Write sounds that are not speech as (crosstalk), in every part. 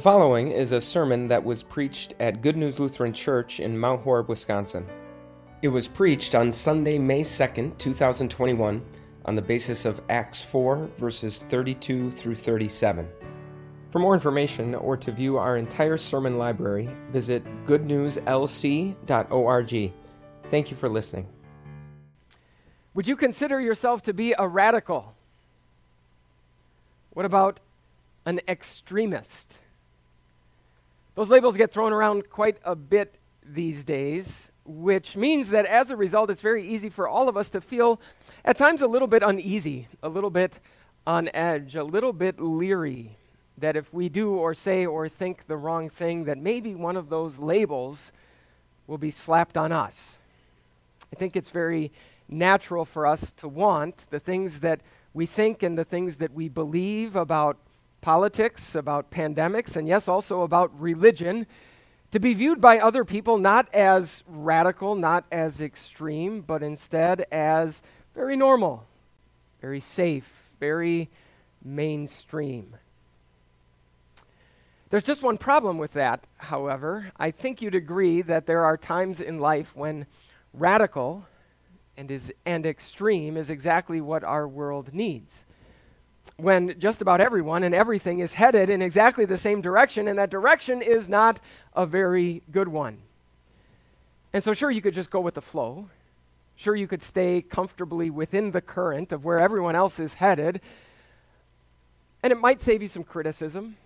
The following is a sermon that was preached at Good News Lutheran Church in Mount Horeb, Wisconsin. It was preached on Sunday, May 2nd, 2021, on the basis of Acts 4, verses 32 through 37. For more information or to view our entire sermon library, visit goodnewslc.org. Thank you for listening. Would you consider yourself to be a radical? What about an extremist? Those labels get thrown around quite a bit these days, which means that as a result, it's very easy for all of us to feel at times a little bit uneasy, a little bit on edge, a little bit leery that if we do or say or think the wrong thing, that maybe one of those labels will be slapped on us. I think it's very natural for us to want the things that we think and the things that we believe about politics, about pandemics, and yes, also about religion, to be viewed by other people not as radical, not as extreme, but instead as very normal, very safe, very mainstream. There's just one problem with that, however. I think you'd agree that there are times in life when radical and, is, and extreme is exactly what our world needs when just about everyone and everything is headed in exactly the same direction, and that direction is not a very good one. And so, sure, you could just go with the flow. Sure, you could stay comfortably within the current of where everyone else is headed. And it might save you some criticism.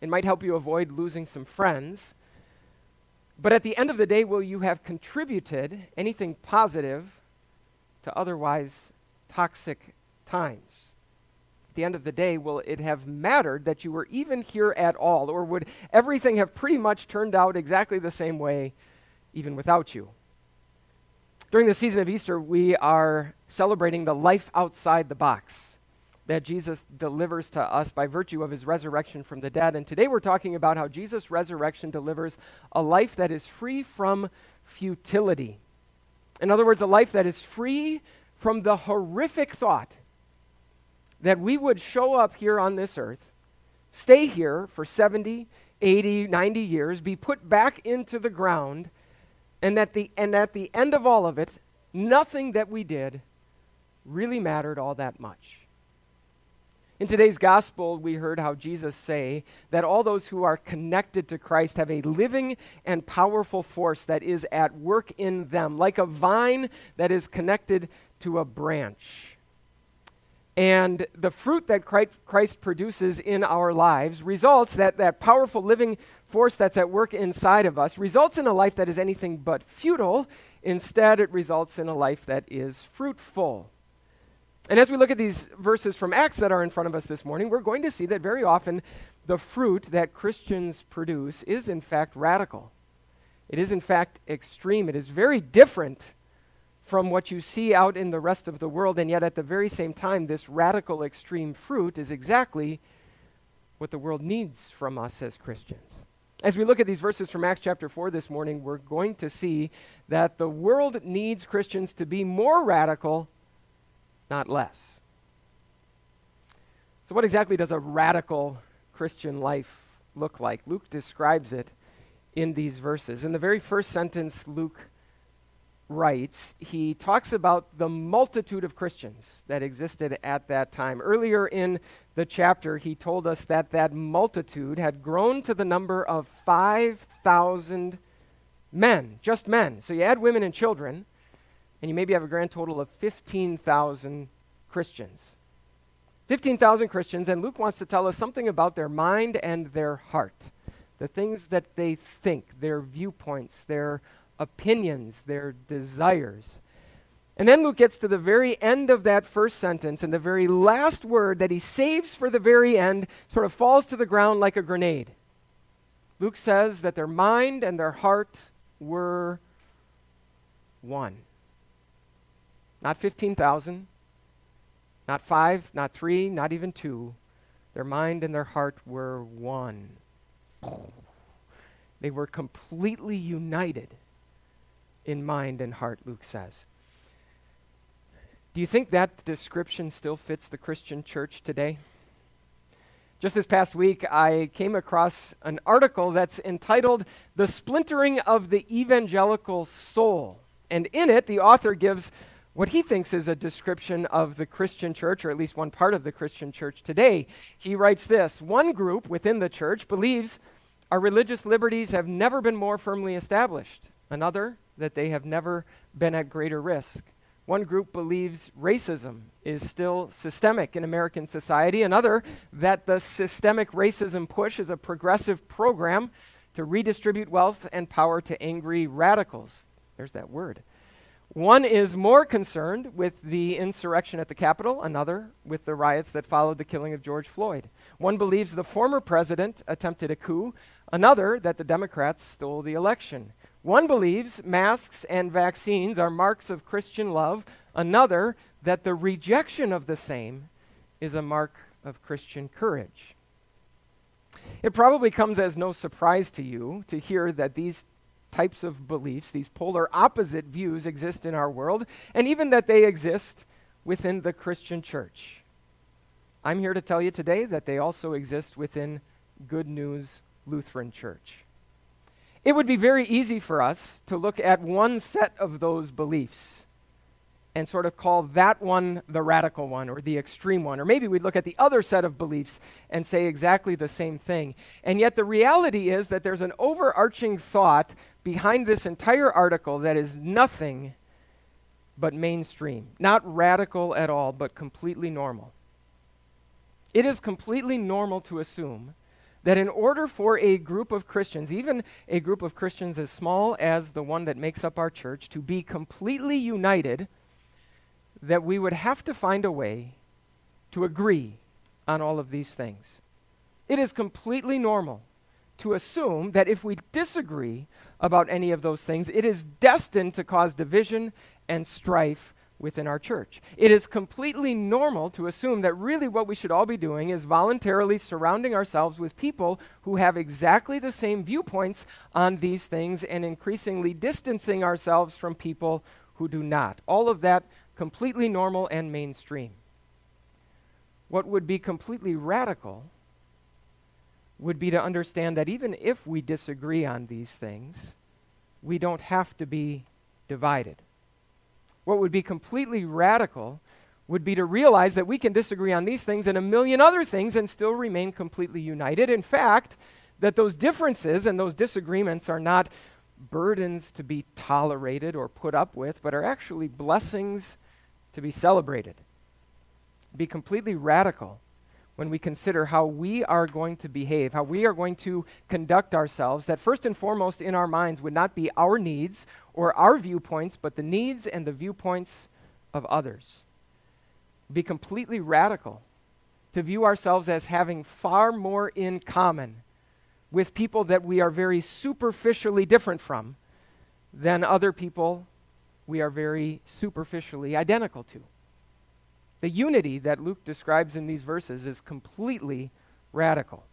It might help you avoid losing some friends. But at the end of the day, will you have contributed anything positive to otherwise toxic times? At the end of the day, will it have mattered that you were even here at all? Or would everything have pretty much turned out exactly the same way even without you? During the season of Easter, we are celebrating the life outside the box that Jesus delivers to us by virtue of his resurrection from the dead. And today we're talking about how Jesus' resurrection delivers a life that is free from futility. In other words, a life that is free from the horrific thought that we would show up here on this earth, stay here for 70, 80, 90 years, be put back into the ground, and that the, and at the end of all of it, nothing that we did really mattered all that much. In today's gospel, we heard how Jesus say that all those who are connected to Christ have a living and powerful force that is at work in them, like a vine that is connected to a branch. And the fruit that Christ produces in our lives results, that, that powerful living force that's at work inside of us, results in a life that is anything but futile. Instead, it results in a life that is fruitful. And as we look at these verses from Acts that are in front of us this morning, we're going to see that very often the fruit that Christians produce is, in fact, radical. It is, in fact, extreme. It is very different from what you see out in the rest of the world, and yet at the very same time, this radical extreme fruit is exactly what the world needs from us as Christians. As we look at these verses from Acts chapter 4 this morning, we're going to see that the world needs Christians to be more radical, not less. So, what exactly does a radical Christian life look like? Luke describes it in these verses. In the very first sentence, Luke writes, he talks about the multitude of Christians that existed at that time. Earlier in the chapter, he told us that that multitude had grown to the number of 5,000 men, just men. So you add women and children, and you maybe have a grand total of 15,000 Christians. 15,000 Christians, and Luke wants to tell us something about their mind and their heart. The things that they think, their viewpoints, their opinions, their desires. And then Luke gets to the very end of that first sentence, and the very last word that he saves for the very end sort of falls to the ground like a grenade. Luke says that their mind and their heart were one. Not 15,000, not five, not three, not even two. Their mind and their heart were one. They were completely united in mind and heart, Luke says. Do you think that description still fits the Christian church today? Just this past week, I came across an article that's entitled The Splintering of the Evangelical Soul. And in it, the author gives what he thinks is a description of the Christian church, or at least one part of the Christian church today. He writes this One group within the church believes our religious liberties have never been more firmly established, another, that they have never been at greater risk. One group believes racism is still systemic in American society. Another, that the systemic racism push is a progressive program to redistribute wealth and power to angry radicals. There's that word. One is more concerned with the insurrection at the Capitol, another with the riots that followed the killing of George Floyd. One believes the former president attempted a coup, another that the Democrats stole the election. One believes masks and vaccines are marks of Christian love, another that the rejection of the same is a mark of Christian courage. It probably comes as no surprise to you to hear that these types of beliefs, these polar opposite views, exist in our world, and even that they exist within the Christian church. I'm here to tell you today that they also exist within Good News Lutheran Church. It would be very easy for us to look at one set of those beliefs and sort of call that one the radical one or the extreme one. Or maybe we'd look at the other set of beliefs and say exactly the same thing. And yet the reality is that there's an overarching thought behind this entire article that is nothing but mainstream. Not radical at all, but completely normal. It is completely normal to assume that in order for a group of Christians, even a group of Christians as small as the one that makes up our church, to be completely united, that we would have to find a way to agree on all of these things. It is completely normal to assume that if we disagree about any of those things, it is destined to cause division and strife within our church. It is completely normal to assume that really what we should all be doing is voluntarily surrounding ourselves with people who have exactly the same viewpoints on these things and increasingly distancing ourselves from people who do not. All of that completely normal and mainstream. What would be completely radical would be to understand that even if we disagree on these things, we don't have to be divided. What would be completely radical would be to realize that we can disagree on these things and a million other things and still remain completely united. In fact, that those differences and those disagreements are not burdens to be tolerated or put up with, but are actually blessings to be celebrated. Be completely radical when we consider how we are going to behave, how we are going to conduct ourselves, that first and foremost in our minds would not be our needs or our viewpoints, but the needs and the viewpoints of others. Be completely radical to view ourselves as having far more in common with people that we are very superficially different from than other people we are very superficially identical to. The unity that Luke describes in these verses is completely radical.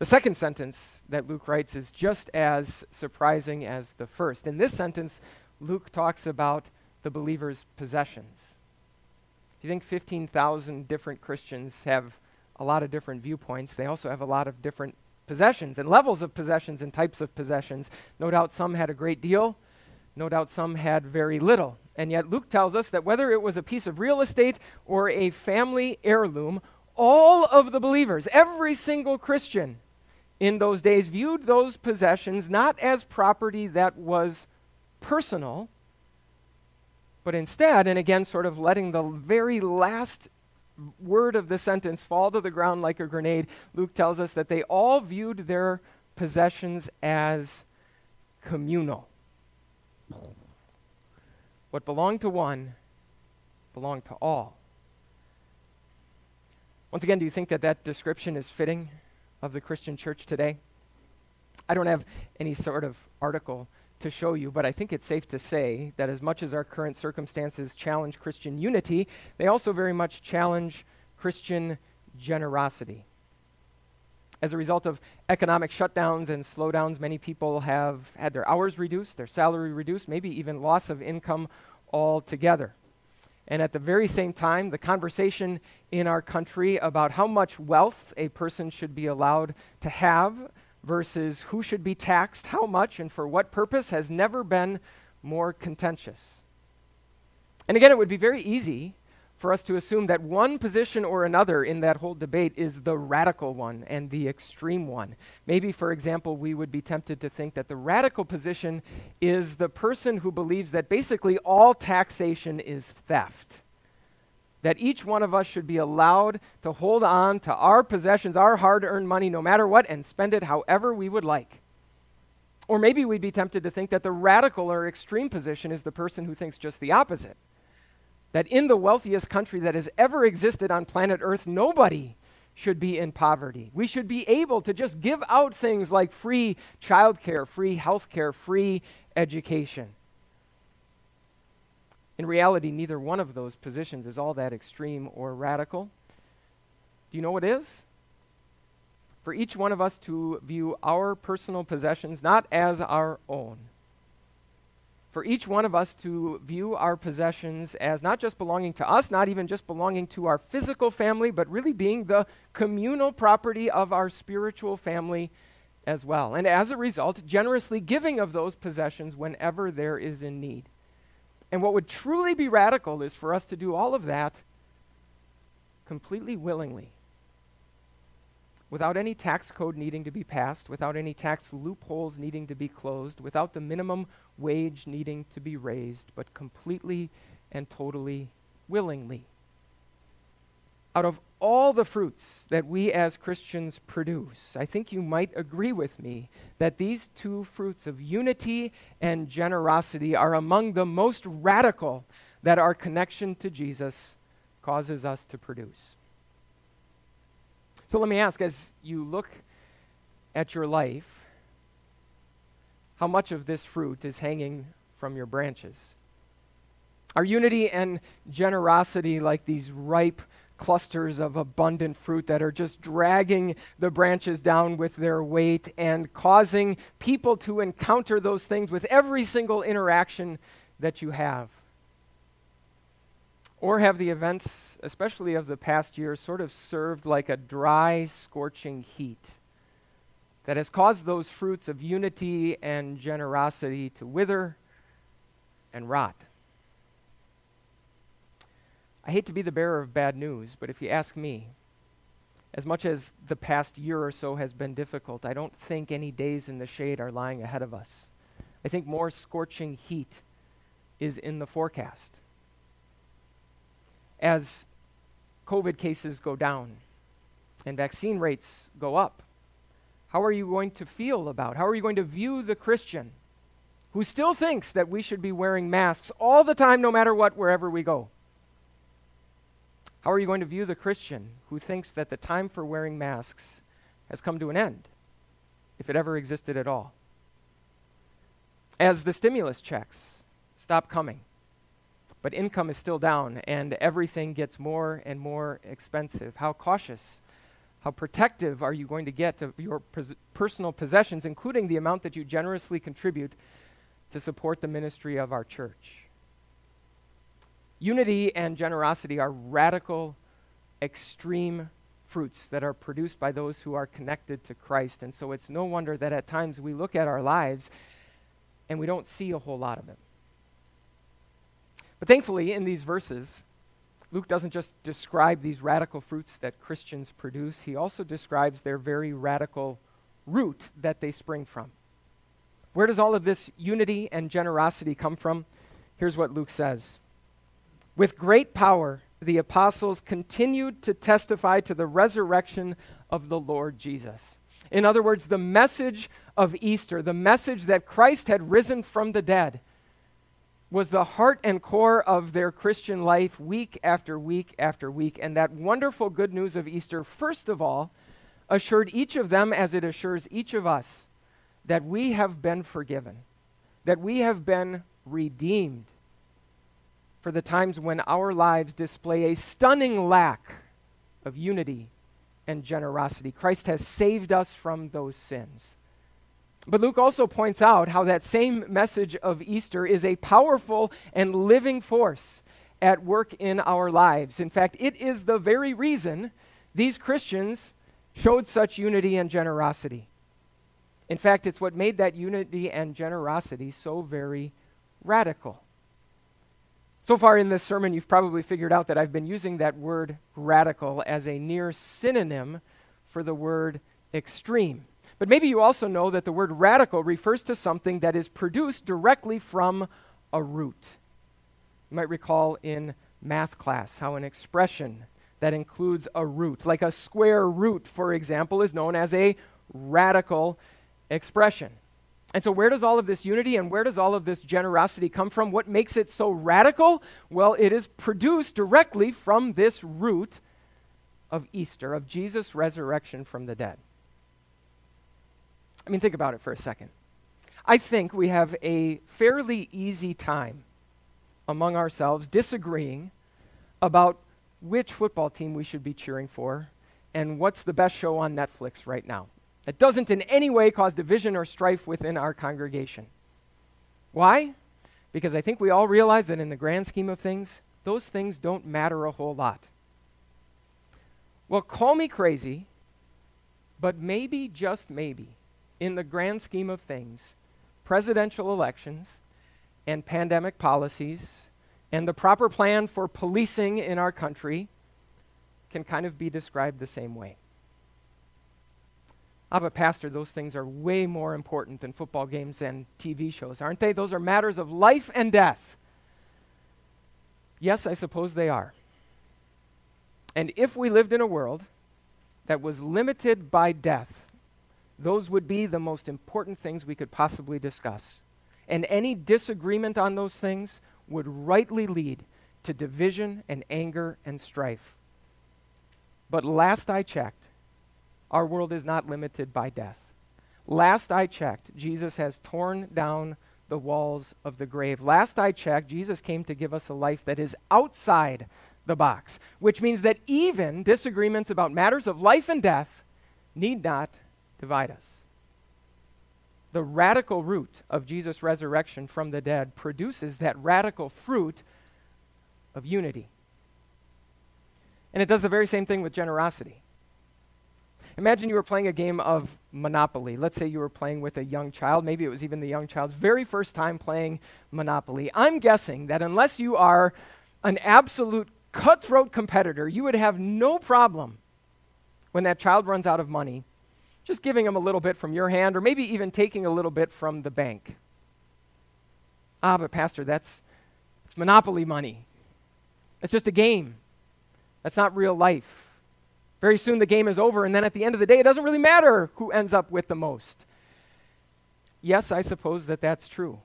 The second sentence that Luke writes is just as surprising as the first. In this sentence, Luke talks about the believer's possessions. Do you think 15,000 different Christians have a lot of different viewpoints? They also have a lot of different possessions and levels of possessions and types of possessions. No doubt some had a great deal, no doubt some had very little. And yet Luke tells us that whether it was a piece of real estate or a family heirloom, all of the believers, every single Christian in those days, viewed those possessions not as property that was personal, but instead, and again, sort of letting the very last word of the sentence fall to the ground like a grenade, Luke tells us that they all viewed their possessions as communal. What belonged to one belonged to all. Once again, do you think that that description is fitting of the Christian church today? I don't have any sort of article to show you, but I think it's safe to say that as much as our current circumstances challenge Christian unity, they also very much challenge Christian generosity. As a result of economic shutdowns and slowdowns, many people have had their hours reduced, their salary reduced, maybe even loss of income altogether. And at the very same time, the conversation in our country about how much wealth a person should be allowed to have versus who should be taxed, how much, and for what purpose has never been more contentious. And again, it would be very easy for us to assume that one position or another in that whole debate is the radical one and the extreme one. Maybe, for example, we would be tempted to think that the radical position is the person who believes that basically all taxation is theft. That each one of us should be allowed to hold on to our possessions, our hard earned money, no matter what, and spend it however we would like. Or maybe we'd be tempted to think that the radical or extreme position is the person who thinks just the opposite that in the wealthiest country that has ever existed on planet Earth, nobody should be in poverty. We should be able to just give out things like free childcare, free health care, free education. In reality, neither one of those positions is all that extreme or radical. Do you know what is? For each one of us to view our personal possessions not as our own, for each one of us to view our possessions as not just belonging to us, not even just belonging to our physical family, but really being the communal property of our spiritual family as well. And as a result, generously giving of those possessions whenever there is in need. And what would truly be radical is for us to do all of that completely willingly without any tax code needing to be passed, without any tax loopholes needing to be closed, without the minimum wage needing to be raised, but completely and totally willingly. Out of all the fruits that we as Christians produce, I think you might agree with me that these two fruits of unity and generosity are among the most radical that our connection to Jesus causes us to produce. So let me ask as you look at your life, how much of this fruit is hanging from your branches? Are unity and generosity like these ripe clusters of abundant fruit that are just dragging the branches down with their weight and causing people to encounter those things with every single interaction that you have? Or have the events, especially of the past year, sort of served like a dry, scorching heat that has caused those fruits of unity and generosity to wither and rot? I hate to be the bearer of bad news, but if you ask me, as much as the past year or so has been difficult, I don't think any days in the shade are lying ahead of us. I think more scorching heat is in the forecast as COVID cases go down and vaccine rates go up? How are you going to feel about? How are you going to view the Christian who still thinks that we should be wearing masks all the time, no matter what, wherever we go? How are you going to view the Christian who thinks that the time for wearing masks has come to an end, if it ever existed at all? As the stimulus checks stop coming, but income is still down and everything gets more and more expensive. How cautious, how protective are you going to get of your pers- personal possessions, including the amount that you generously contribute to support the ministry of our church? Unity and generosity are radical, extreme fruits that are produced by those who are connected to Christ. And so it's no wonder that at times we look at our lives and we don't see a whole lot of them. But thankfully, in these verses, Luke doesn't just describe these radical fruits that Christians produce, he also describes their very radical root that they spring from. Where does all of this unity and generosity come from? Here's what Luke says With great power, the apostles continued to testify to the resurrection of the Lord Jesus. In other words, the message of Easter, the message that Christ had risen from the dead, was the heart and core of their Christian life week after week after week. And that wonderful good news of Easter, first of all, assured each of them, as it assures each of us, that we have been forgiven, that we have been redeemed for the times when our lives display a stunning lack of unity and generosity. Christ has saved us from those sins. But Luke also points out how that same message of Easter is a powerful and living force at work in our lives. In fact, it is the very reason these Christians showed such unity and generosity. In fact, it's what made that unity and generosity so very radical. So far in this sermon, you've probably figured out that I've been using that word radical as a near synonym for the word extreme. But maybe you also know that the word radical refers to something that is produced directly from a root. You might recall in math class how an expression that includes a root, like a square root, for example, is known as a radical expression. And so, where does all of this unity and where does all of this generosity come from? What makes it so radical? Well, it is produced directly from this root of Easter, of Jesus' resurrection from the dead. I mean, think about it for a second. I think we have a fairly easy time among ourselves disagreeing about which football team we should be cheering for and what's the best show on Netflix right now. That doesn't in any way cause division or strife within our congregation. Why? Because I think we all realize that in the grand scheme of things, those things don't matter a whole lot. Well, call me crazy, but maybe, just maybe, in the grand scheme of things, presidential elections and pandemic policies and the proper plan for policing in our country can kind of be described the same way. Ah, but Pastor, those things are way more important than football games and TV shows, aren't they? Those are matters of life and death. Yes, I suppose they are. And if we lived in a world that was limited by death, those would be the most important things we could possibly discuss. And any disagreement on those things would rightly lead to division and anger and strife. But last I checked, our world is not limited by death. Last I checked, Jesus has torn down the walls of the grave. Last I checked, Jesus came to give us a life that is outside the box, which means that even disagreements about matters of life and death need not divide us. The radical root of Jesus' resurrection from the dead produces that radical fruit of unity. And it does the very same thing with generosity. Imagine you were playing a game of Monopoly. Let's say you were playing with a young child. Maybe it was even the young child's very first time playing Monopoly. I'm guessing that unless you are an absolute cutthroat competitor, you would have no problem when that child runs out of money just giving them a little bit from your hand or maybe even taking a little bit from the bank. Ah, but Pastor, that's it's monopoly money. It's just a game. That's not real life. Very soon the game is over, and then at the end of the day, it doesn't really matter who ends up with the most. Yes, I suppose that that's true.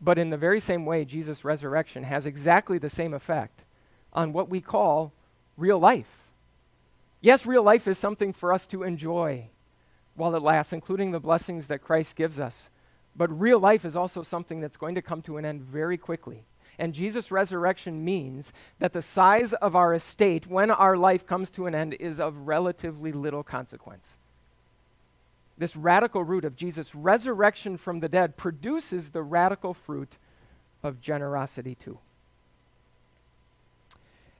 But in the very same way, Jesus' resurrection has exactly the same effect on what we call real life. Yes, real life is something for us to enjoy while it lasts, including the blessings that Christ gives us. But real life is also something that's going to come to an end very quickly. And Jesus' resurrection means that the size of our estate when our life comes to an end is of relatively little consequence. This radical root of Jesus' resurrection from the dead produces the radical fruit of generosity too.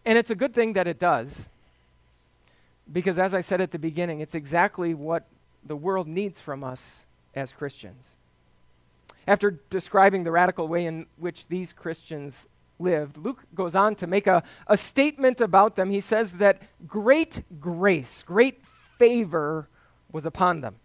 And it's a good thing that it does, because as I said at the beginning, it's exactly what the world needs from us as Christians. After describing the radical way in which these Christians lived, Luke goes on to make a, a statement about them. He says that great grace, great favor was upon them.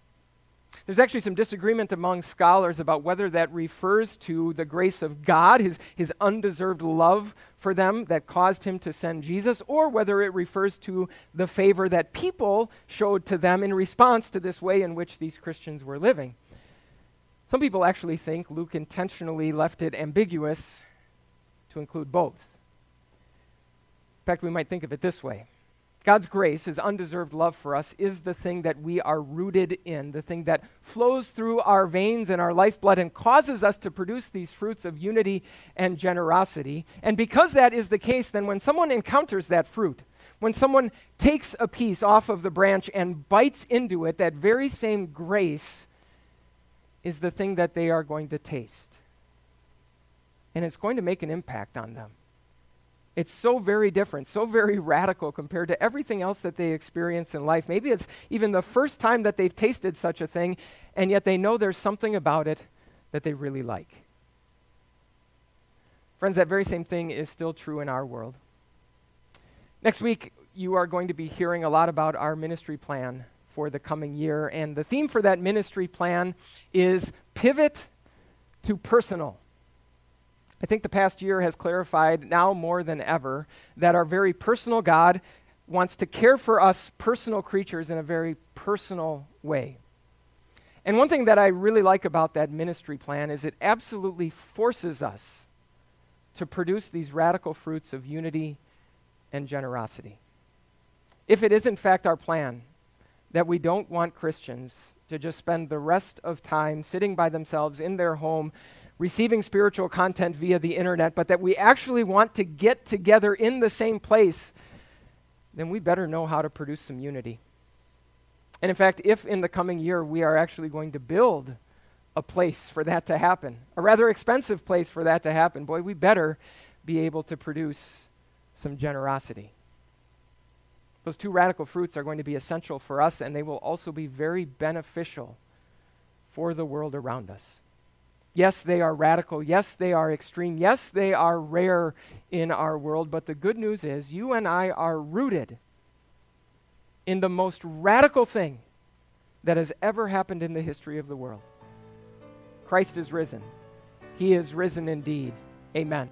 There's actually some disagreement among scholars about whether that refers to the grace of God, his, his undeserved love for them that caused him to send Jesus, or whether it refers to the favor that people showed to them in response to this way in which these Christians were living. Some people actually think Luke intentionally left it ambiguous to include both. In fact, we might think of it this way God's grace, His undeserved love for us, is the thing that we are rooted in, the thing that flows through our veins and our lifeblood and causes us to produce these fruits of unity and generosity. And because that is the case, then when someone encounters that fruit, when someone takes a piece off of the branch and bites into it, that very same grace is the thing that they are going to taste. And it's going to make an impact on them It's so very different, so very (laughs) radical compared to everything else that they experience in life. Maybe it's even the first time that they've tasted such a thing, and yet they know there's something about it that they really like. Friends, that very same thing is still true in our world. Next week, you are going to be hearing a lot about our ministry plan for the coming year, and the theme for that ministry plan is pivot to personal. I think the past year has clarified now more than ever that our very personal God wants to care for us personal creatures in a very personal way. And one thing that I really like about that ministry plan is it absolutely forces us to produce these radical fruits of unity and generosity. If it is, in fact, our plan that we don't want Christians to just spend the rest of time sitting by themselves in their home receiving spiritual content via the internet, but that we actually want to get together in the same place, then we better know how to produce some unity. And in fact, if in the coming year we are actually going to build a place for that to happen, a rather expensive place for that to happen, boy, we better be able to produce some generosity. Those two radical fruits are going to be essential for us, and they will also be very beneficial for the world around us. Yes, they are radical. Yes, they are extreme. Yes, they are rare in our world. But the good news is, you and I are rooted in the most radical thing that has ever happened in the history of the world. Christ is risen. He is risen indeed. Amen.